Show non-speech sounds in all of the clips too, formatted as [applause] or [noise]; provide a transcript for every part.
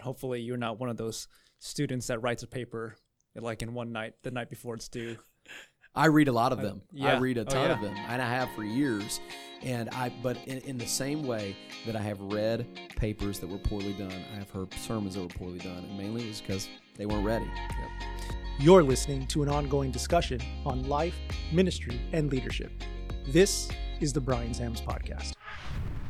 and hopefully you're not one of those students that writes a paper like in one night, the night before it's due. I read a lot of Uh, them. yeah. I read a Oh, ton yeah. of them, and I have for years. And I, but in, in the same way that I have read papers that were poorly done, I have heard sermons that were poorly done, and mainly it was because they weren't ready. You're listening to an ongoing discussion on life, ministry, and leadership. This is the Bryan Sams Podcast.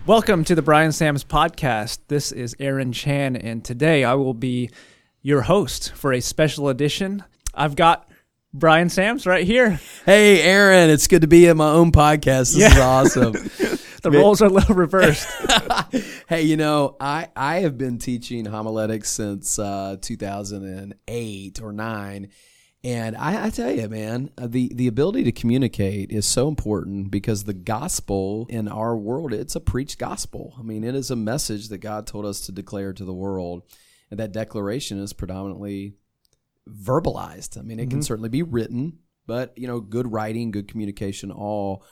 Welcome to the Bryan Sams podcast. This is Aaron Chan, and today I will be your host for a special edition. I've got Bryan Sams right here. Hey, Aaron, it's good to be in my own podcast. This is awesome. [laughs] The roles are a little reversed. [laughs] hey, you know, I, I have been teaching homiletics since uh, 2008 or 9. And I, I tell you, man, uh, the, the ability to communicate is so important because the gospel in our world, it's a preached gospel. I mean, it is a message that God told us to declare to the world. And that declaration is predominantly verbalized. I mean, it can certainly be written, but, you know, good writing, good communication, all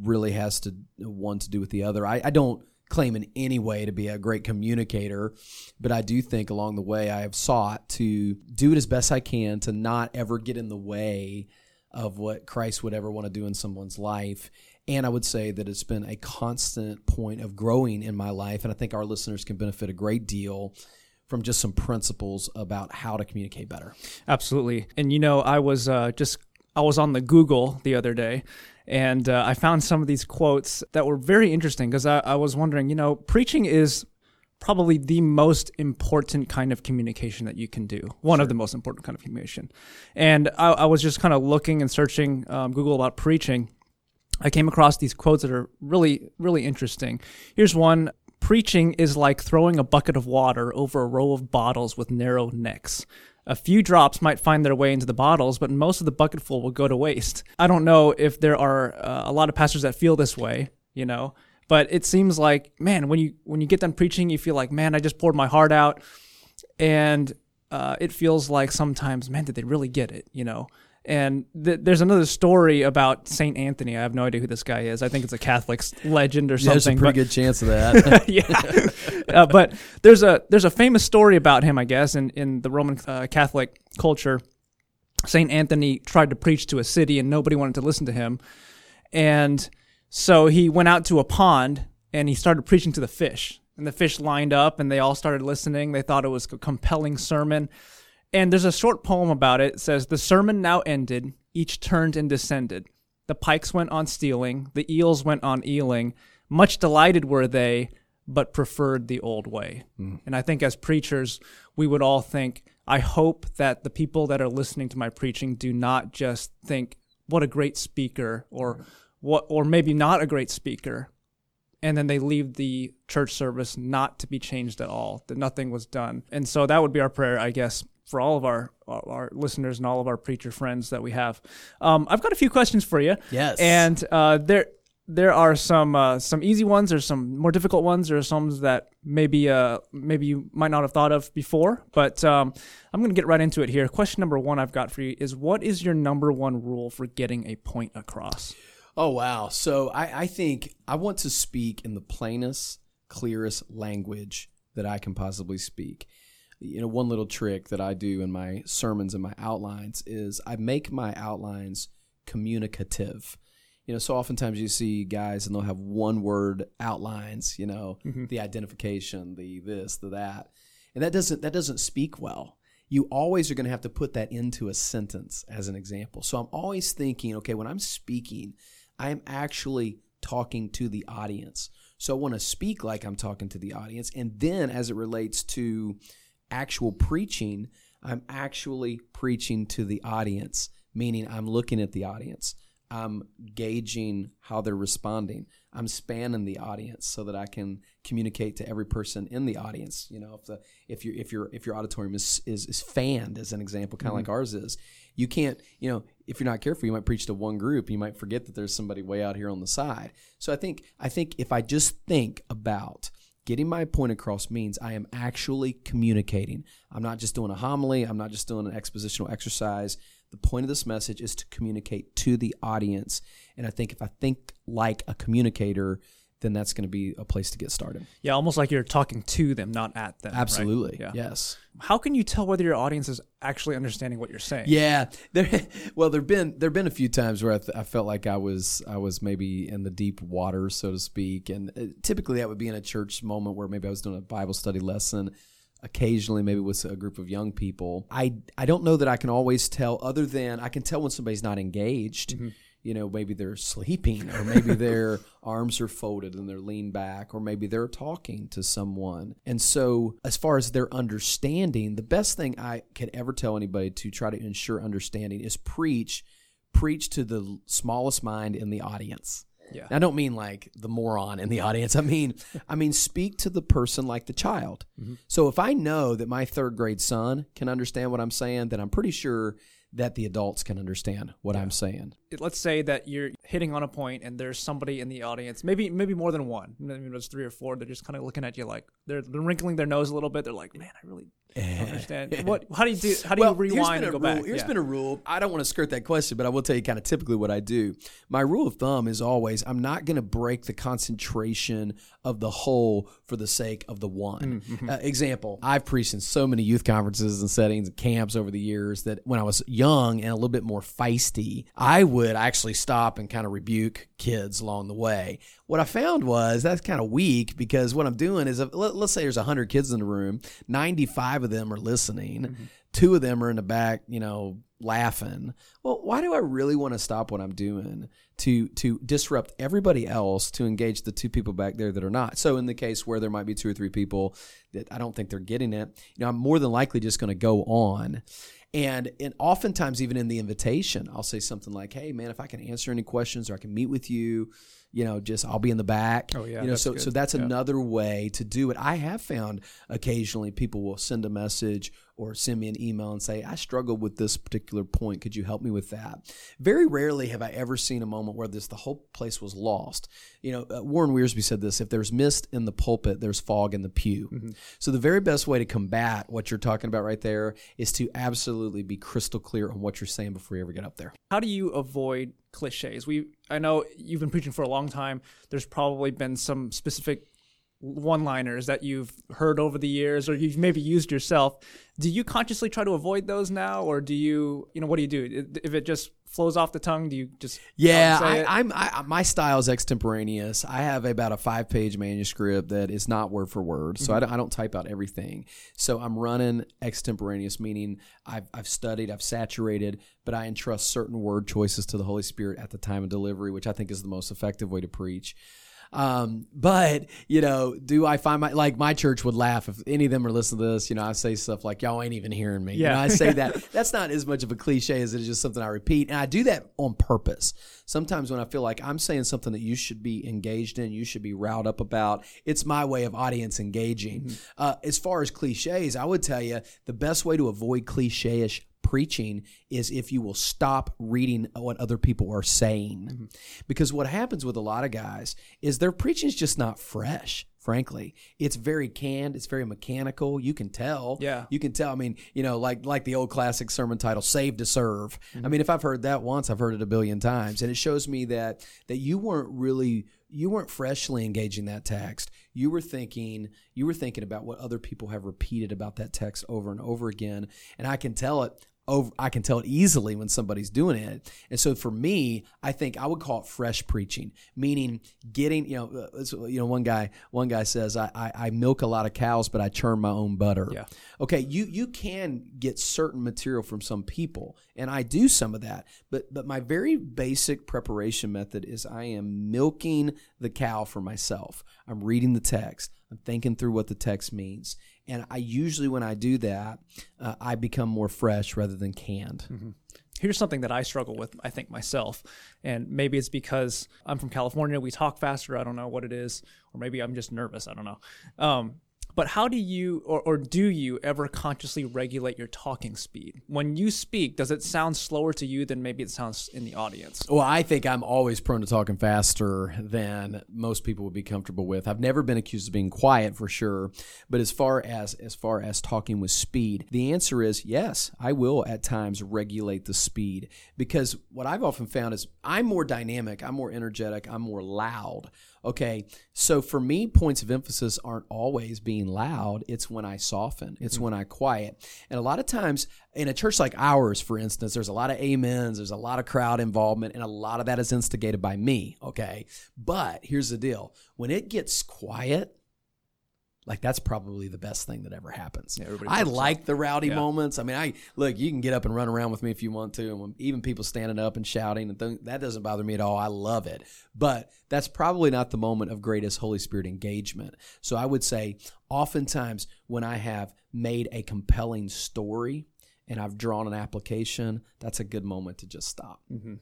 really has to one to do with the other. I, I don't claim in any way to be a great communicator, but I do think along the way I have sought to do it as best I can to not ever get in the way of what Christ would ever want to do in someone's life. And I would say that it's been a constant point of growing in my life. And I think our listeners can benefit a great deal from just some principles about how to communicate better. Absolutely. And you know, I was uh, just I was on the Google the other day, and uh, I found some of these quotes that were very interesting because I, I was wondering, you know, preaching is probably the most important kind of communication that you can do. One of the most important kind of communication. And I, I was just kind of looking and searching um, Google about preaching. I came across these quotes that are really, really interesting. Here's one Preaching is like throwing a bucket of water over a row of bottles with narrow necks. A few drops might find their way into the bottles, but most of the bucketful will go to waste. I don't know if there are uh, a lot of pastors that feel this way, you know, but it seems like, man, when you when you get done preaching, you feel like, man, I just poured my heart out, and uh, it feels like sometimes, man, did they really get it, you know? And th- there's another story about Saint Anthony. I have no idea who this guy is. I think it's a Catholic legend or Yeah, there's a pretty but- good chance of that. [laughs] yeah, uh, but there's a there's a famous story about him, I guess, in in the Roman uh, Catholic culture. Saint Anthony tried to preach to a city, and nobody wanted to listen to him, and so he went out to a pond and he started preaching to the fish, and the fish lined up, and they all started listening. They thought it was a compelling sermon, and there's a short poem about it. It says, "The sermon now ended, each turned and descended." The pikes went on stealing, the eels went on eeling. Much delighted were they, but preferred the old way. Hmm. And I think as preachers, we would all think, I hope that the people that are listening to my preaching do not just think, what a great speaker, or what, or maybe not a great speaker, and then they leave the church service not to be changed at all, that nothing was done. And so that would be our prayer, I guess, for all of our our listeners and all of our preacher friends that we have. Um, I've got a few questions for you. Yes. And uh, there there are some uh, some easy ones, there's some more difficult ones, there are some that maybe uh, maybe you might not have thought of before. But um, I'm going to get right into it here. Question number one I've got for you is: What is your number one rule for getting a point across? Oh wow! So I, I think I want to speak in the plainest, clearest language that I can possibly speak. You know, one little trick that I do in my sermons and my outlines is I make my outlines communicative. You know, so oftentimes you see guys and they'll have one word outlines. You know, mm-hmm. the identification, the this, the that, and that doesn't that doesn't speak well you always are going to have to put that into a sentence as an example. So I'm always thinking, okay, when I'm speaking, I'm actually talking to the audience. So I want to speak like I'm talking to the audience. And then as it relates to actual preaching, I'm actually preaching to the audience, meaning I'm looking at the audience. I'm gauging how they're responding. I'm spanning the audience so that I can communicate to every person in the audience. You know, if the if your if your if your auditorium is is, is fanned as an example, kind of like mm-hmm. ours is, you can't. You know, if you're not careful, you might preach to one group. You might forget that there's somebody way out here on the side. So I think I think if I just think about getting my point across means I am actually communicating. I'm not just doing a homily. I'm not just doing an expositional exercise. The point of this message is to communicate to the audience. And I think if I think like a communicator, then that's going to be a place to get started. Yeah, almost like you're talking to them, not at them. right? Absolutely. Yeah. Yes. How can you tell whether your audience is actually understanding what you're saying? Yeah, [laughs] there. Well, there've been there've been a few times where I, th- I felt like I was I was maybe in the deep water, so to speak, and uh, typically that would be in a church moment where maybe I was doing a Bible study lesson. Occasionally, maybe with a group of young people. I I don't know that I can always tell, other than I can tell when somebody's not engaged. You know, maybe they're sleeping, or maybe their [laughs] arms are folded and they're leaned back, or maybe they're talking to someone. And so, as far as their understanding, the best thing I could ever tell anybody to try to ensure understanding is preach, preach to the smallest mind in the audience. Yeah. I don't mean like the moron in the audience. I mean, I mean speak to the person like the child. Mm-hmm. So if I know that my third grade son can understand what I'm saying, then I'm pretty sure that the adults can understand what I'm saying. let's say that you're hitting on a point and there's somebody in the audience, maybe maybe more than one. Maybe there's three or four. They're just kind of looking at you like they're, they're wrinkling their nose a little bit. They're like, man, I really understand. [laughs] What? How do you do? How do you here's rewind been and go rule. back? Here's Yeah. been a rule. I don't want to skirt that question, but I will tell you kind of typically what I do. My rule of thumb is always I'm not going to break the concentration of the whole for the sake of the one. Uh, example: I've preached in so many youth conferences and settings and camps over the years that when I was young and a little bit more feisty, I would actually stop and kind of rebuke kids along the way. What I found was that's kind of weak because what I'm doing is, if, let, let's say there's 100 kids in the room, 95 of them are listening, mm-hmm. two of them are in the back, you know, laughing. Well, why do I really want to stop what I'm doing to to disrupt everybody else to engage the two people back there that are not? So in the case where there might be two or three people that I don't think they're getting it, you know, I'm more than likely just going to go on. And and oftentimes even in the invitation, I'll say something like, "Hey man, if I can answer any questions or I can meet with you, you know, just I'll be in the back." Oh, yeah, you know, so good. so that's Yeah. another way to do it. I have found occasionally people will send a message or send me an email and say, I struggled with this particular point. Could you help me with that? Very rarely have I ever seen a moment where this the whole place was lost. You know, uh, Warren Wiersbe said this if there's mist in the pulpit, there's fog in the pew. Mm-hmm. So the very best way to combat what you're talking about right there is to absolutely be crystal clear on what you're saying before you ever get up there. How do you avoid cliches? We I know you've been preaching for a long time. There's probably been some specific one-liners that you've heard over the years or you've maybe used yourself. Do you consciously try to avoid those now or do you, you know, what do you do? If it just flows off the tongue, do you just Yeah, I? I'm. I, my style is extemporaneous. I have about a five-page manuscript that is not word for word, so I, mm-hmm. don't, I don't type out everything. So I'm running extemporaneous, meaning I've I've studied, I've saturated, but I entrust certain word choices to the Holy Spirit at the time of delivery, which I think is the most effective way to preach. Um, but you know, do I find my like my church would laugh if any of them are listening to this? You know, I say stuff like "Y'all ain't even hearing me." You Yeah. know, I say that. [laughs] That's not as much of a cliche as it is just something I repeat, and I do that on purpose. Sometimes when I feel like I'm saying something that you should be engaged in, you should be riled up about. It's my way of audience engaging. Uh, as far as cliches, I would tell you the best way to avoid cliche-ish preaching is if you will stop reading what other people are saying. Mm-hmm. Because what happens with a lot of guys is their preaching is just not fresh. Frankly, it's very canned. It's very mechanical. You can tell. Yeah. you can tell. I mean, you know, like like the old classic sermon title, "Save to Serve." I mm-hmm. mean, if I've heard that once, I've heard it a billion times, and it shows me that that you weren't really you weren't freshly engaging that text. You were thinking you were thinking about what other people have repeated about that text over and over again, and I can tell it over I can tell it easily when somebody's doing it. And so for me, I think I would call it fresh preaching, meaning getting, you know, uh, you know, one guy, one guy says, I, I, I milk a lot of cows, but I churn my own butter. Yeah. Okay. You, you can get certain material from some people and I do some of that, but, but my very basic preparation method is I am milking the cow for myself. I'm reading the text. I'm thinking through what the text means. And I usually, when I do that, uh, I become more fresh rather than canned. here's something that I struggle with, I think myself, and maybe it's because I'm from California. We talk faster. I don't know what it is, or maybe I'm just nervous. I don't know. Um, but how do you, or, or do you ever consciously regulate your talking speed? When you speak, does it sound slower to you than maybe it sounds in the audience? Well, I think I'm always prone to talking faster than most people would be comfortable with. I've never been accused of being quiet for sure, but as far as as far as talking with speed, the answer is yes. I will at times regulate the speed because what I've often found is I'm more dynamic, I'm more energetic, I'm more loud Okay, so for me, points of emphasis aren't always being loud. It's when I soften, it's mm-hmm. when I quiet. And a lot of times in a church like ours, for instance, there's a lot of amens, there's a lot of crowd involvement, and a lot of that is instigated by me. Okay, but here's the deal when it gets quiet, like that's probably the best thing that ever happens. everybody I up. like the rowdy Yeah. moments. I mean, I look, you can get up and run around with me if you want to, and when, even people standing up and shouting and th- that doesn't bother me at all. I love it, but that's probably not the moment of greatest Holy Spirit engagement. So I would say, oftentimes when I have made a compelling story and I've drawn an application, that's a good moment to just stop. Mm-hmm.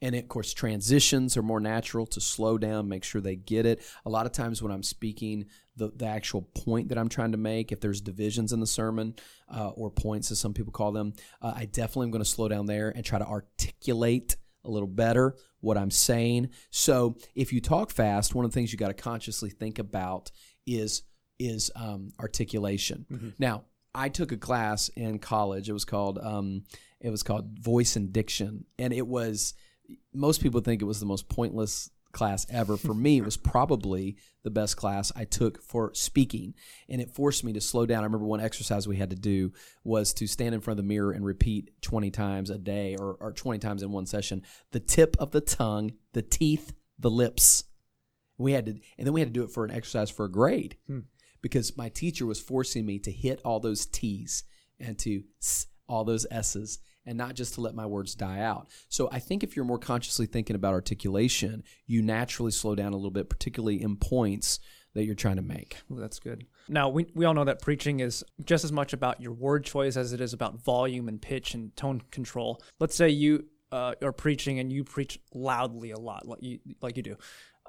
And of course, transitions are more natural to slow down, make sure they get it. A lot of times when I'm speaking, the, the actual point that I'm trying to make, if there's divisions in the sermon uh, or points, as some people call them, uh, I definitely am going to slow down there and try to articulate a little better what I'm saying. So if you talk fast, one of the things you got to consciously think about is is um, articulation. Now, I took a class in college. It was called um, it was called voice and diction, and it was most people think it was the most pointless class ever. For me, it was probably the best class I took for speaking, and it forced me to slow down. I remember one exercise we had to do was to stand in front of the mirror and repeat 20 times a day or, or 20 times in one session the tip of the tongue, the teeth, the lips. We had to, and then we had to do it for an exercise for a grade hmm. because my teacher was forcing me to hit all those T's and to s all those S's and not just to let my words die out. So I think if you're more consciously thinking about articulation, you naturally slow down a little bit, particularly in points that you're trying to make. Ooh, that's good. Now, we, we all know that preaching is just as much about your word choice as it is about volume and pitch and tone control. Let's say you uh, are preaching and you preach loudly a lot, like you, like you do.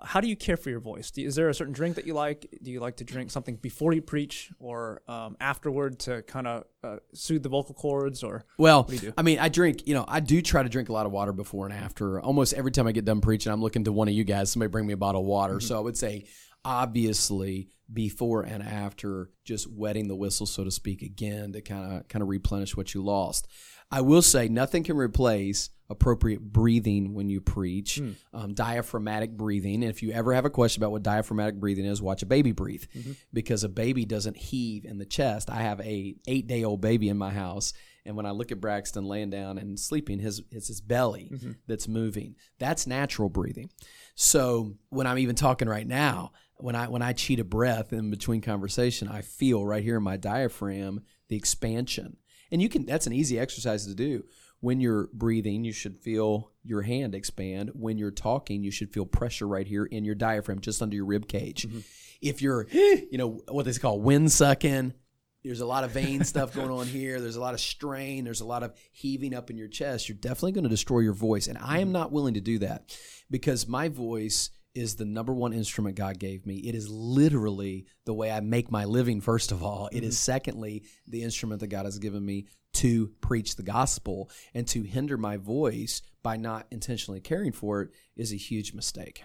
How do you care for your voice? Do, is there a certain drink that you like? Do you like to drink something before you preach or um, afterward to kind of uh, soothe the vocal cords? Or Well, do you do? I mean, I drink, you know, I do try to drink a lot of water before and after. Almost every time I get done preaching, I'm looking to one of you guys, somebody bring me a bottle of water. So I would say, obviously, before and after, just wetting the whistle, so to speak, again to kind of kind of replenish what you lost. I will say, nothing can replace appropriate breathing when you preach, hmm. um, diaphragmatic breathing. And if you ever have a question about what diaphragmatic breathing is, watch a baby breathe, mm-hmm. because a baby doesn't heave in the chest. I have a eight day old baby in my house. And when I look at Braxton laying down and sleeping, his it's his belly mm-hmm. that's moving. That's natural breathing. So when I'm even talking right now, when I when I cheat a breath in between conversation, I feel right here in my diaphragm the expansion. And you can that's an easy exercise to do. When you're breathing, you should feel your hand expand. When you're talking, you should feel pressure right here in your diaphragm, just under your rib cage. Mm-hmm. If you're, [gasps] you know, what they call wind sucking, there's a lot of vein [laughs] stuff going on here. There's a lot of strain. There's a lot of heaving up in your chest. You're definitely going to destroy your voice. And I am mm-hmm. not willing to do that because my voice is the number one instrument God gave me. It is literally the way I make my living, first of all. It is secondly the instrument that God has given me to preach the gospel and to hinder my voice by not intentionally caring for it is a huge mistake.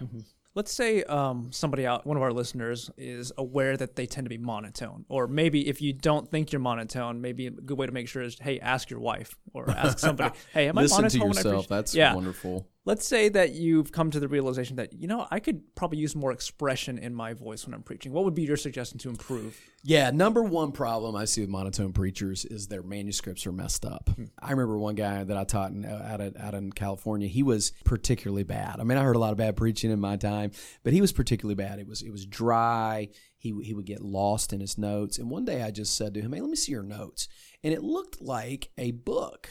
Let's say um, somebody out, one of our listeners, is aware that they tend to be monotone, or maybe if you don't think you're monotone, maybe a good way to make sure is, hey, ask your wife or ask somebody, [laughs] hey, am I Listen to monotone when I yourself. That's yeah. wonderful. Let's say that you've come to the realization that you know I could probably use more expression in my voice when I'm preaching. What would be your suggestion to improve? Yeah, number one problem I see with monotone preachers is their manuscripts are messed up. I remember one guy that I taught in, uh, out, at, out in California. He was particularly bad. I mean, I heard a lot of bad preaching in my time, but he was particularly bad. It was it was dry. He he would get lost in his notes. And one day I just said to him, "Hey, let me see your notes." And it looked like a book.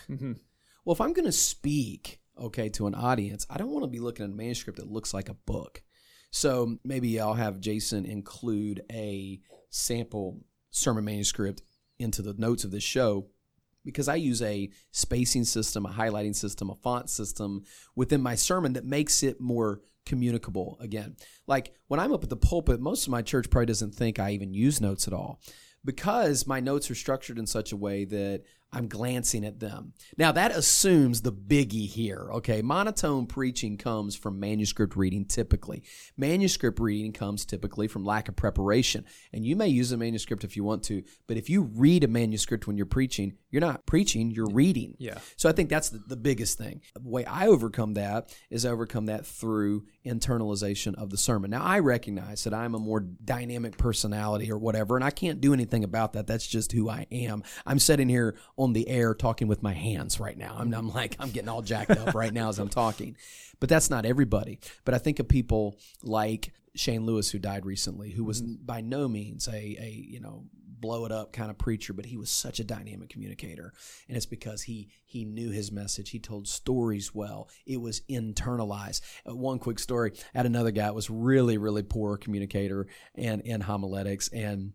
Well, if I'm going to speak, okay, to an audience, I don't want to be looking at a manuscript that looks like a book. So maybe I'll have Jason include a sample sermon manuscript into the notes of this show because I use a spacing system, a highlighting system, a font system within my sermon that makes it more communicable. Again, like when I'm up at the pulpit, most of my church probably doesn't think I even use notes at all because my notes are structured in such a way that I'm glancing at them. Now, that assumes the biggie here, okay? Monotone preaching comes from manuscript reading typically. Manuscript reading comes typically from lack of preparation. And you may use a manuscript if you want to, but if you read a manuscript when you're preaching, you're not preaching, you're reading. Yeah. So I think that's the, the biggest thing. The way I overcome that is I overcome that through internalization of the sermon. Now, I recognize that I'm a more dynamic personality or whatever, and I can't do anything about that. That's just who I am. I'm sitting here on the air talking with my hands right now. I'm, I'm like, I'm getting all jacked up right now as I'm talking. But that's not everybody. But I think of people like Shane Lewis, who died recently, who was by no means a, a you know, blow it up kind of preacher, but he was such a dynamic communicator. And it's because he he knew his message. He told stories well. It was internalized. Uh, one quick story. I had another guy that was really, really poor communicator and in homiletics and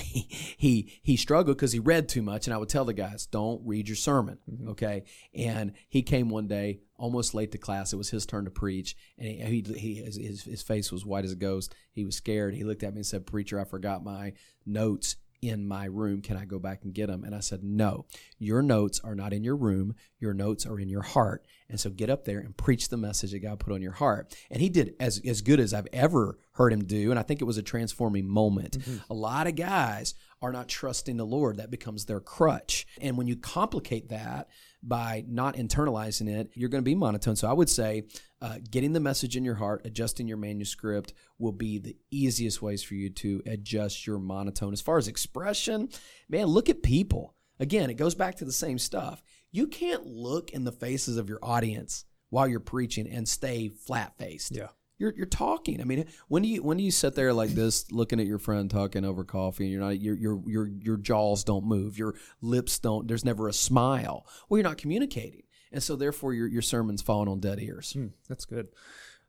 he [laughs] he, he struggled because he read too much and i would tell the guys don't read your sermon mm-hmm. okay? And he came one day almost late to class it was his turn to preach and he, he, he his, his face was white as a ghost. He was scared. He looked at me and said preacher i forgot my notes in my room. Can I go back and get them? And I said, No, your notes are not in your room. Your notes are in your heart. And so get up there and preach the message that God put on your heart. And he did as, as good as I've ever heard him do. And I think it was a transforming moment. Mm-hmm. A lot of guys are not trusting the Lord. That becomes their crutch. And when you complicate that by not internalizing it, you're going to be monotone. So I would say uh, getting the message in your heart, adjusting your manuscript will be the easiest ways for you to adjust your monotone. As far as expression, man, look at people. Again, it goes back to the same stuff. You can't look in the faces of your audience while you're preaching and stay flat faced. Yeah. You're, you're talking. I mean, when do you when do you sit there like this, looking at your friend talking over coffee, and you're not your your your your jaws don't move, your lips don't. There's never a smile. Well, you're not communicating, and so therefore your your sermon's falling on dead ears. Hmm, that's good.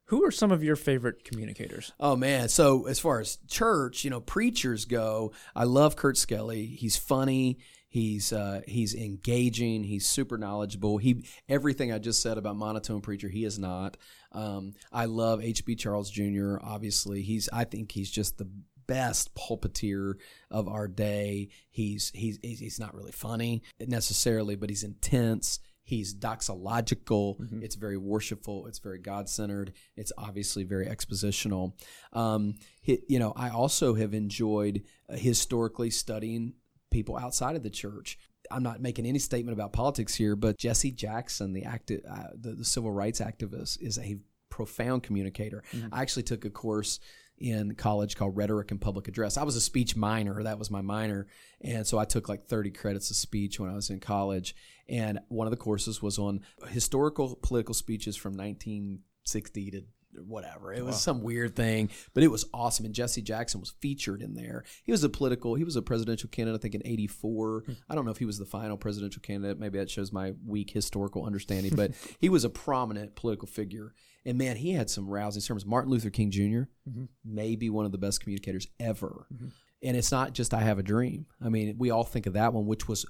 Who are some of your favorite communicators? Oh man! So as far as church, you know, preachers go, I love Kurt Skelly. He's funny. He's uh, he's engaging. He's super knowledgeable. He everything I just said about monotone preacher, he is not. Um, I love H.B. Charles Jr. Obviously, he's I think he's just the best pulpiteer of our day. He's he's he's not really funny necessarily, but he's intense. He's doxological. It's very worshipful. It's very God centered. It's obviously very expositional. Um, he, you know, I also have enjoyed uh, historically studying people outside of the church. I'm not making any statement about politics here, but Jesse Jackson, the active, uh, the, the civil rights activist, is a profound communicator. I actually took a course in college called Rhetoric and Public Address. I was a speech minor, that was my minor, and so I took like 30 credits of speech when I was in college. And one of the courses was on historical political speeches from 1960 to whatever. It was some weird thing, but it was awesome. And Jesse Jackson was featured in there. He was a political, he was a presidential candidate, I think in 84. Hmm. I don't know if he was the final presidential candidate. Maybe that shows my weak historical understanding, but [laughs] he was a prominent political figure. And man, he had some rousing sermons. Martin Luther King junior mm-hmm. maybe one of the best communicators ever. Mm-hmm. And it's not just I Have a Dream. I mean, we all think of that one, which was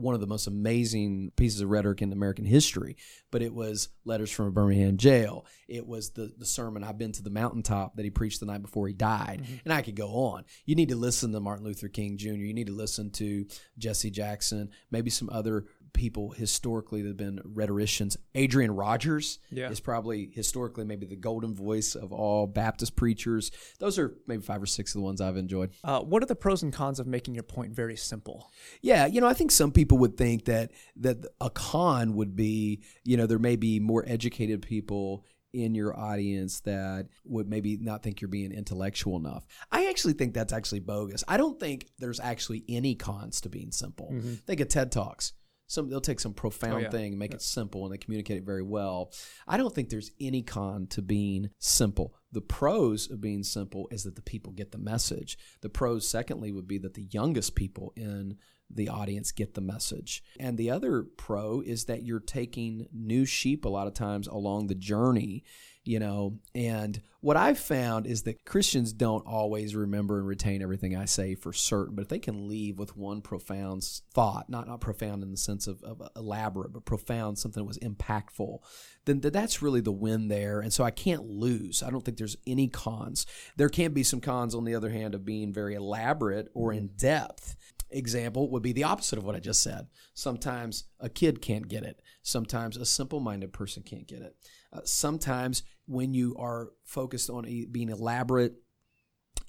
one of the most amazing pieces of rhetoric in American history. But it was letters from a Birmingham jail. It was the the sermon I've been to the mountaintop that he preached the night before he died, mm-hmm. and I could go on. You need to listen to Martin Luther King Jr. You need to listen to Jesse Jackson, maybe some other people historically that have been rhetoricians. Adrian Rogers Yeah. is probably historically maybe the golden voice of all Baptist preachers. Those are maybe five or six of the ones I've enjoyed. Uh, what are the pros and cons of making your point very simple? Yeah, you know, I think some people would think that that a con would be, you know, there may be more educated people in your audience that would maybe not think you're being intellectual enough. I actually think that's actually bogus. I don't think there's actually any cons to being simple. Think of TED Talks. Some they'll take some profound oh, yeah. thing and make it simple and they communicate it very well. I don't think there's any con to being simple. The pros of being simple is that the people get the message. The pros, secondly, would be that the youngest people in the audience get the message. And the other pro is that you're taking new sheep a lot of times along the journey, you know. And what I've found is that Christians don't always remember and retain everything I say for certain, but if they can leave with one profound thought, not not profound in the sense of, of elaborate, but profound, something that was impactful, then th- that's really the win there. And so I can't lose. I don't think there's any cons. There can be some cons, on the other hand, of being very elaborate or in mm-hmm. depth. Example would be the opposite of what I just said. Sometimes a kid can't get it. Sometimes a simple minded person can't get it. Uh, sometimes when you are focused on being elaborate,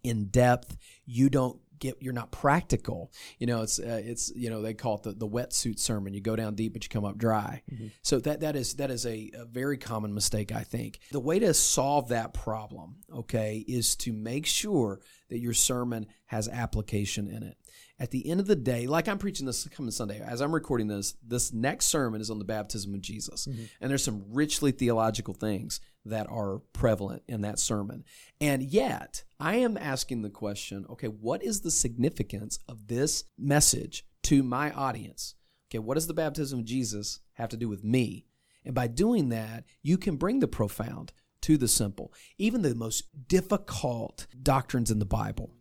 in depth, you don't get you're not practical you know it's uh, it's you know they call it the, the wetsuit sermon you go down deep but you come up dry so that that is that is a, a very common mistake i think the way to solve that problem okay is to make sure that your sermon has application in it at the end of the day like i'm preaching this coming sunday as i'm recording this this next sermon is on the baptism of jesus mm-hmm. and there's some richly theological things that are prevalent in that sermon. And yet, I am asking the question okay, what is the significance of this message to my audience? Okay, what does the baptism of Jesus have to do with me? And by doing that, you can bring the profound to the simple. Even the most difficult doctrines in the Bible,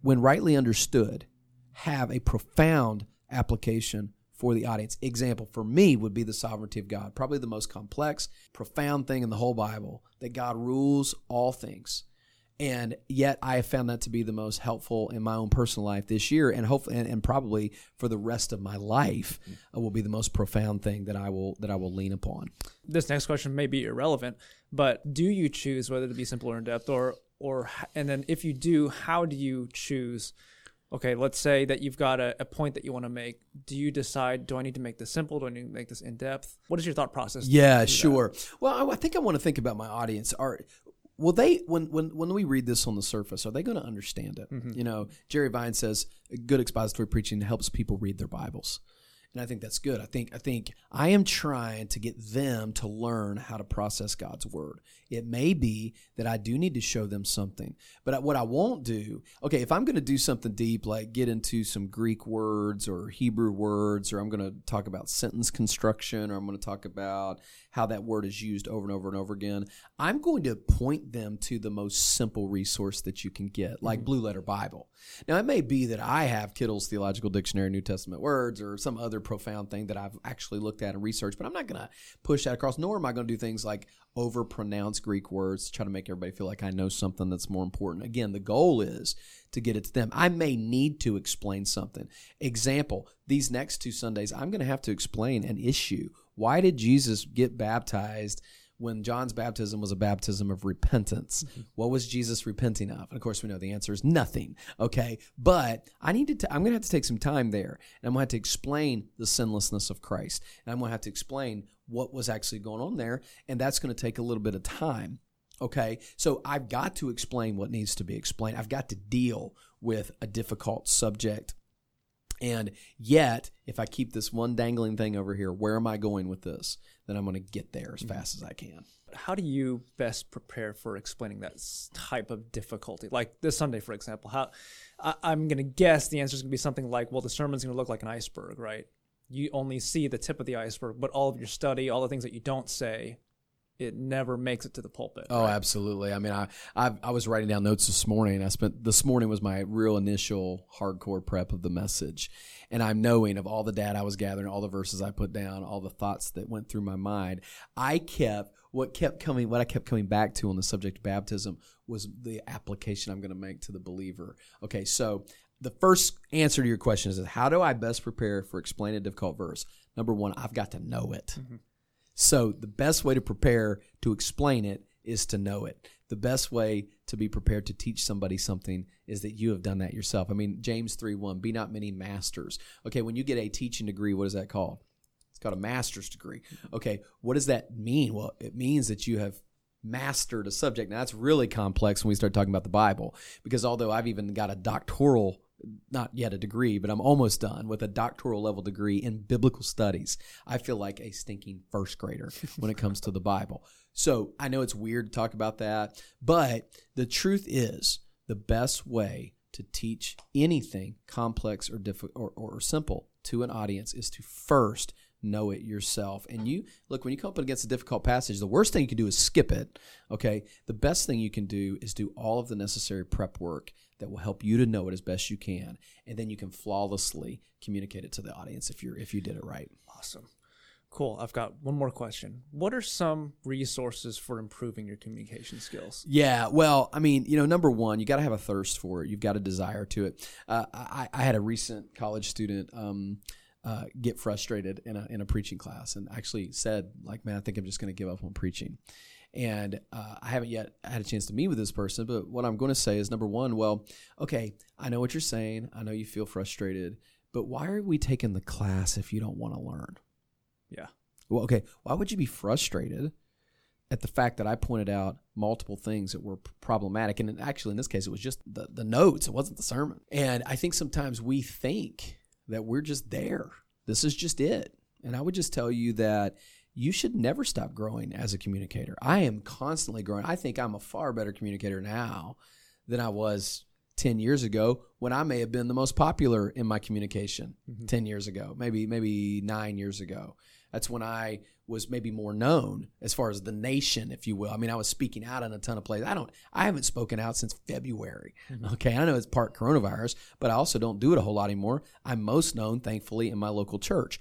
when rightly understood, have a profound application for the audience. Example for me would be the sovereignty of God, probably the most complex, profound thing in the whole Bible that God rules all things. And yet I have found that to be the most helpful in my own personal life this year and hopefully and, and probably for the rest of my life uh, will be the most profound thing that I will that I will lean upon. This next question may be irrelevant, but do you choose whether to be simple or in depth, or or and then if you do, how do you choose? Okay, let's say that you've got a, a point that you want to make. Do you decide? Do I need to make this simple? Do I need to make this in depth? What is your thought process? Yeah, do that? sure. Well, I, I think I want to think about my audience. Are will they when when when we read this on the surface, are they going to understand it? Mm-hmm. You know, Jerry Vines says good expository preaching helps people read their Bibles. And I think that's good. I think I think I am trying to get them to learn how to process God's word. It may be that I do need to show them something, but what I won't do, okay, if I'm going to do something deep, like get into some Greek words or Hebrew words, or I'm going to talk about sentence construction, or I'm going to talk about how that word is used over and over and over again, I'm going to point them to the most simple resource that you can get, like mm-hmm. Blue Letter Bible. Now, it may be that I have Kittel's Theological Dictionary, New Testament Words, or some other profound thing that I've actually looked at and researched, but I'm not going to push that across, nor am I going to do things like overpronounce Greek words to try to make everybody feel like I know something that's more important. Again, the goal is to get it to them. I may need to explain something. Example, these next two Sundays, I'm going to have to explain an issue. Why did Jesus get baptized? when John's baptism was a baptism of repentance. Mm-hmm. What was Jesus repenting of? And of course, we know the answer is nothing. Okay, but I need to. I'm going to have to take some time there, and I'm going to have to explain the sinlessness of Christ, and I'm going to have to explain what was actually going on there, and that's going to take a little bit of time. Okay, so I've got to explain what needs to be explained. I've got to deal with a difficult subject. And yet, if I keep this one dangling thing over here, where am I going with this? Then I'm going to get there as mm-hmm. fast as I can. How do you best prepare for explaining that type of difficulty? Like this Sunday, for example, how I, I'm going to guess the answer is going to be something like, well, the sermon's going to look like an iceberg, right? You only see the tip of the iceberg, but all of your study, all the things that you don't say, it never makes it to the pulpit. Oh, right? absolutely. I mean, I, I I was writing down notes this morning. I spent this morning was my real initial hardcore prep of the message, and I'm knowing of all the data I was gathering, all the verses I put down, all the thoughts that went through my mind. I kept what kept coming, what I kept coming back to on the subject of baptism was the application I'm going to make to the believer. Okay, so the first answer to your question is how do I best prepare for explaining a difficult verse? Number one, I've got to know it. Mm-hmm. So the best way to prepare to explain it is to know it. The best way to be prepared to teach somebody something is that you have done that yourself. I mean, James 3 1, be not many masters. Okay, when you get a teaching degree, what is that called? It's called a master's degree. Okay, what does that mean? Well, it means that you have mastered a subject. Now, that's really complex when we start talking about the Bible, because although I've even got a doctoral not yet a degree, but I'm almost done with a doctoral level degree in biblical studies. I feel like a stinking first grader [laughs] when it comes to the Bible. So I know it's weird to talk about that, but the truth is the best way to teach anything complex or difficult or, or simple to an audience is to first know it yourself. And you look when you come up against a difficult passage, the worst thing you can do is skip it. Okay. The best thing you can do is do all of the necessary prep work that will help you to know it as best you can, and then you can flawlessly communicate it to the audience if you're if you did it right. Awesome. Cool. I've got one more question. What are some resources for improving your communication skills? Yeah, well, I mean, you know, number one, you got to have a thirst for it. You've got a desire to it. Uh, I, I had a recent college student um, uh, get frustrated in a in a preaching class, and actually said, like, "Man, I think I'm just going to give up on preaching." And uh, I haven't yet had a chance to meet with this person, but what I'm going to say is number one, well, okay, I know what you're saying. I know you feel frustrated, but why are we taking the class if you don't want to learn? Yeah. Well, okay, why would you be frustrated at the fact that I pointed out multiple things that were problematic? And actually, in this case, it was just the, the notes, it wasn't the sermon. And I think sometimes we think that we're just there. This is just it. And I would just tell you that you should never stop growing as a communicator. I am constantly growing. I think I'm a far better communicator now than I was 10 years ago when I may have been the most popular in my communication mm-hmm. 10 years ago, maybe maybe 9 years ago. That's when I was maybe more known as far as the nation, if you will. I mean, I was speaking out in a ton of places. I don't, I haven't spoken out since February. Mm-hmm. Okay, I know it's part coronavirus, but I also don't do it a whole lot anymore. I'm most known, thankfully, in my local church.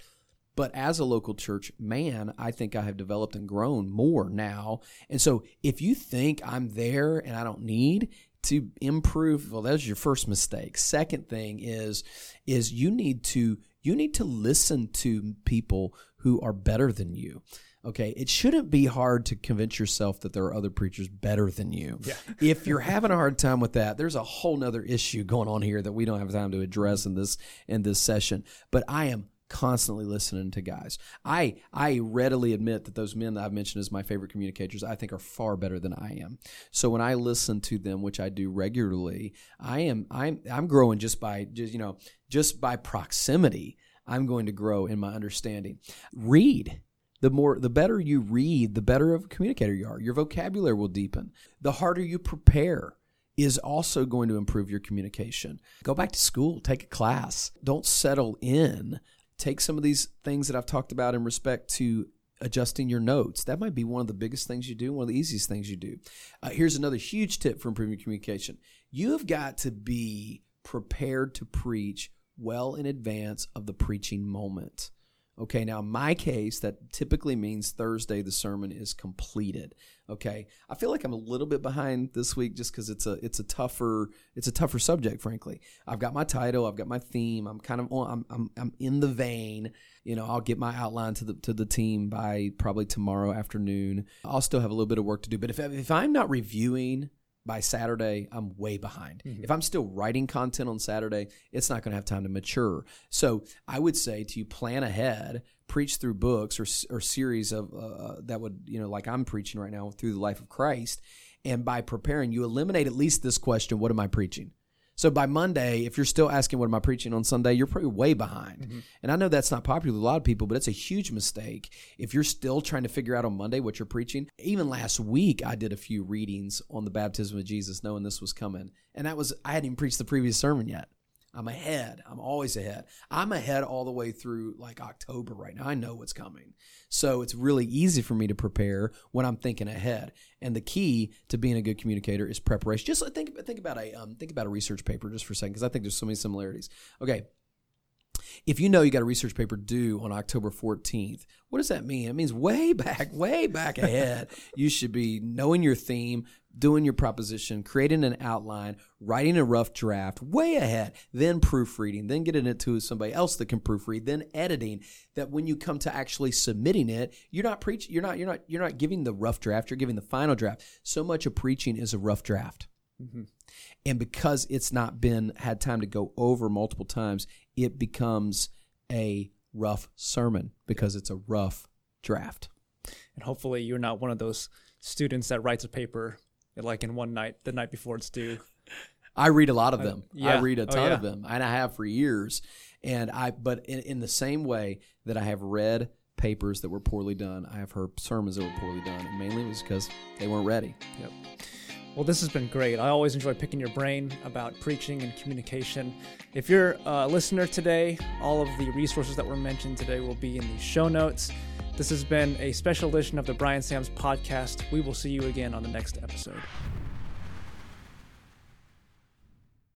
But as a local church man, I think I have developed and grown more now. And so if you think I'm there and I don't need to improve, well, that's your first mistake. Second thing is, is you need to you need to listen to people who are better than you. Okay, it shouldn't be hard to convince yourself that there are other preachers better than you. Yeah. if you're having a hard time with that, there's a whole nother issue going on here that we don't have time to address in this in this session. But I am constantly listening to guys. I I readily admit that those men that I've mentioned as my favorite communicators, I think are far better than I am. So when I listen to them, which I do regularly, I am I'm I'm growing just by just you know just by proximity. I'm going to grow in my understanding. Read the more the better you read the better of a communicator you are your vocabulary will deepen the harder you prepare is also going to improve your communication go back to school take a class don't settle in take some of these things that I've talked about in respect to adjusting your notes. That might be one of the biggest things you do, one of the easiest things you do. Uh, here's another huge tip for improving communication you have got to be prepared to preach well in advance of the preaching moment. Okay, now in my case, that typically means Thursday the sermon is completed. Okay, I feel like I'm a little bit behind this week just because it's a it's a tougher it's a tougher subject. Frankly, I've got my title, I've got my theme. I'm kind of on, I'm, I'm I'm in the vein. You know, I'll get my outline to the to the team by probably tomorrow afternoon. I'll still have a little bit of work to do, but if if I'm not reviewing by Saturday, I'm way behind. Mm-hmm. If I'm still writing content on Saturday, it's not going to have time to mature. So I would say to you, plan ahead, preach through books or, or series of uh, uh, that would, you know, like I'm preaching right now through the life of Christ. And by preparing, you eliminate at least this question what am I preaching? So by Monday, if you're still asking what am I preaching on Sunday, you're probably way behind. Mm-hmm. And I know that's not popular with a lot of people, but it's a huge mistake if you're still trying to figure out on Monday what you're preaching. Even last week, I did a few readings on the baptism of Jesus, knowing this was coming, and that was I hadn't even preached the previous sermon yet. I'm ahead. I'm always ahead. I'm ahead all the way through like October right now. I know what's coming. So it's really easy for me to prepare when I'm thinking ahead. And the key to being a good communicator is preparation. Just think think about a um, think about a research paper just for a second because I think there's so many similarities. Okay, if you know you got a research paper due on October 14th, what does that mean? It means way back, way back ahead. [laughs] you should be knowing your theme, doing your proposition, creating an outline, writing a rough draft way ahead, then proofreading, then getting it to somebody else that can proofread, then editing. That when you come to actually submitting it, you're not preaching, you're not, you're not, you're not giving the rough draft, you're giving the final draft. So much of preaching is a rough draft. Mm-hmm. And because it's not been had time to go over multiple times, it becomes a rough sermon because it's a rough draft. And hopefully, you're not one of those students that writes a paper like in one night, the night before it's due. I read a lot of them. Uh, yeah. I read a oh, ton oh, yeah. of them, and I have for years. And I, but in, in the same way that I have read papers that were poorly done, I have heard sermons that were poorly done, and mainly it was because they weren't ready. Yep. Well, this has been great. I always enjoy picking your brain about preaching and communication. If you're a listener today, all of the resources that were mentioned today will be in the show notes. This has been a special edition of the Bryan Sams podcast. We will see you again on the next episode.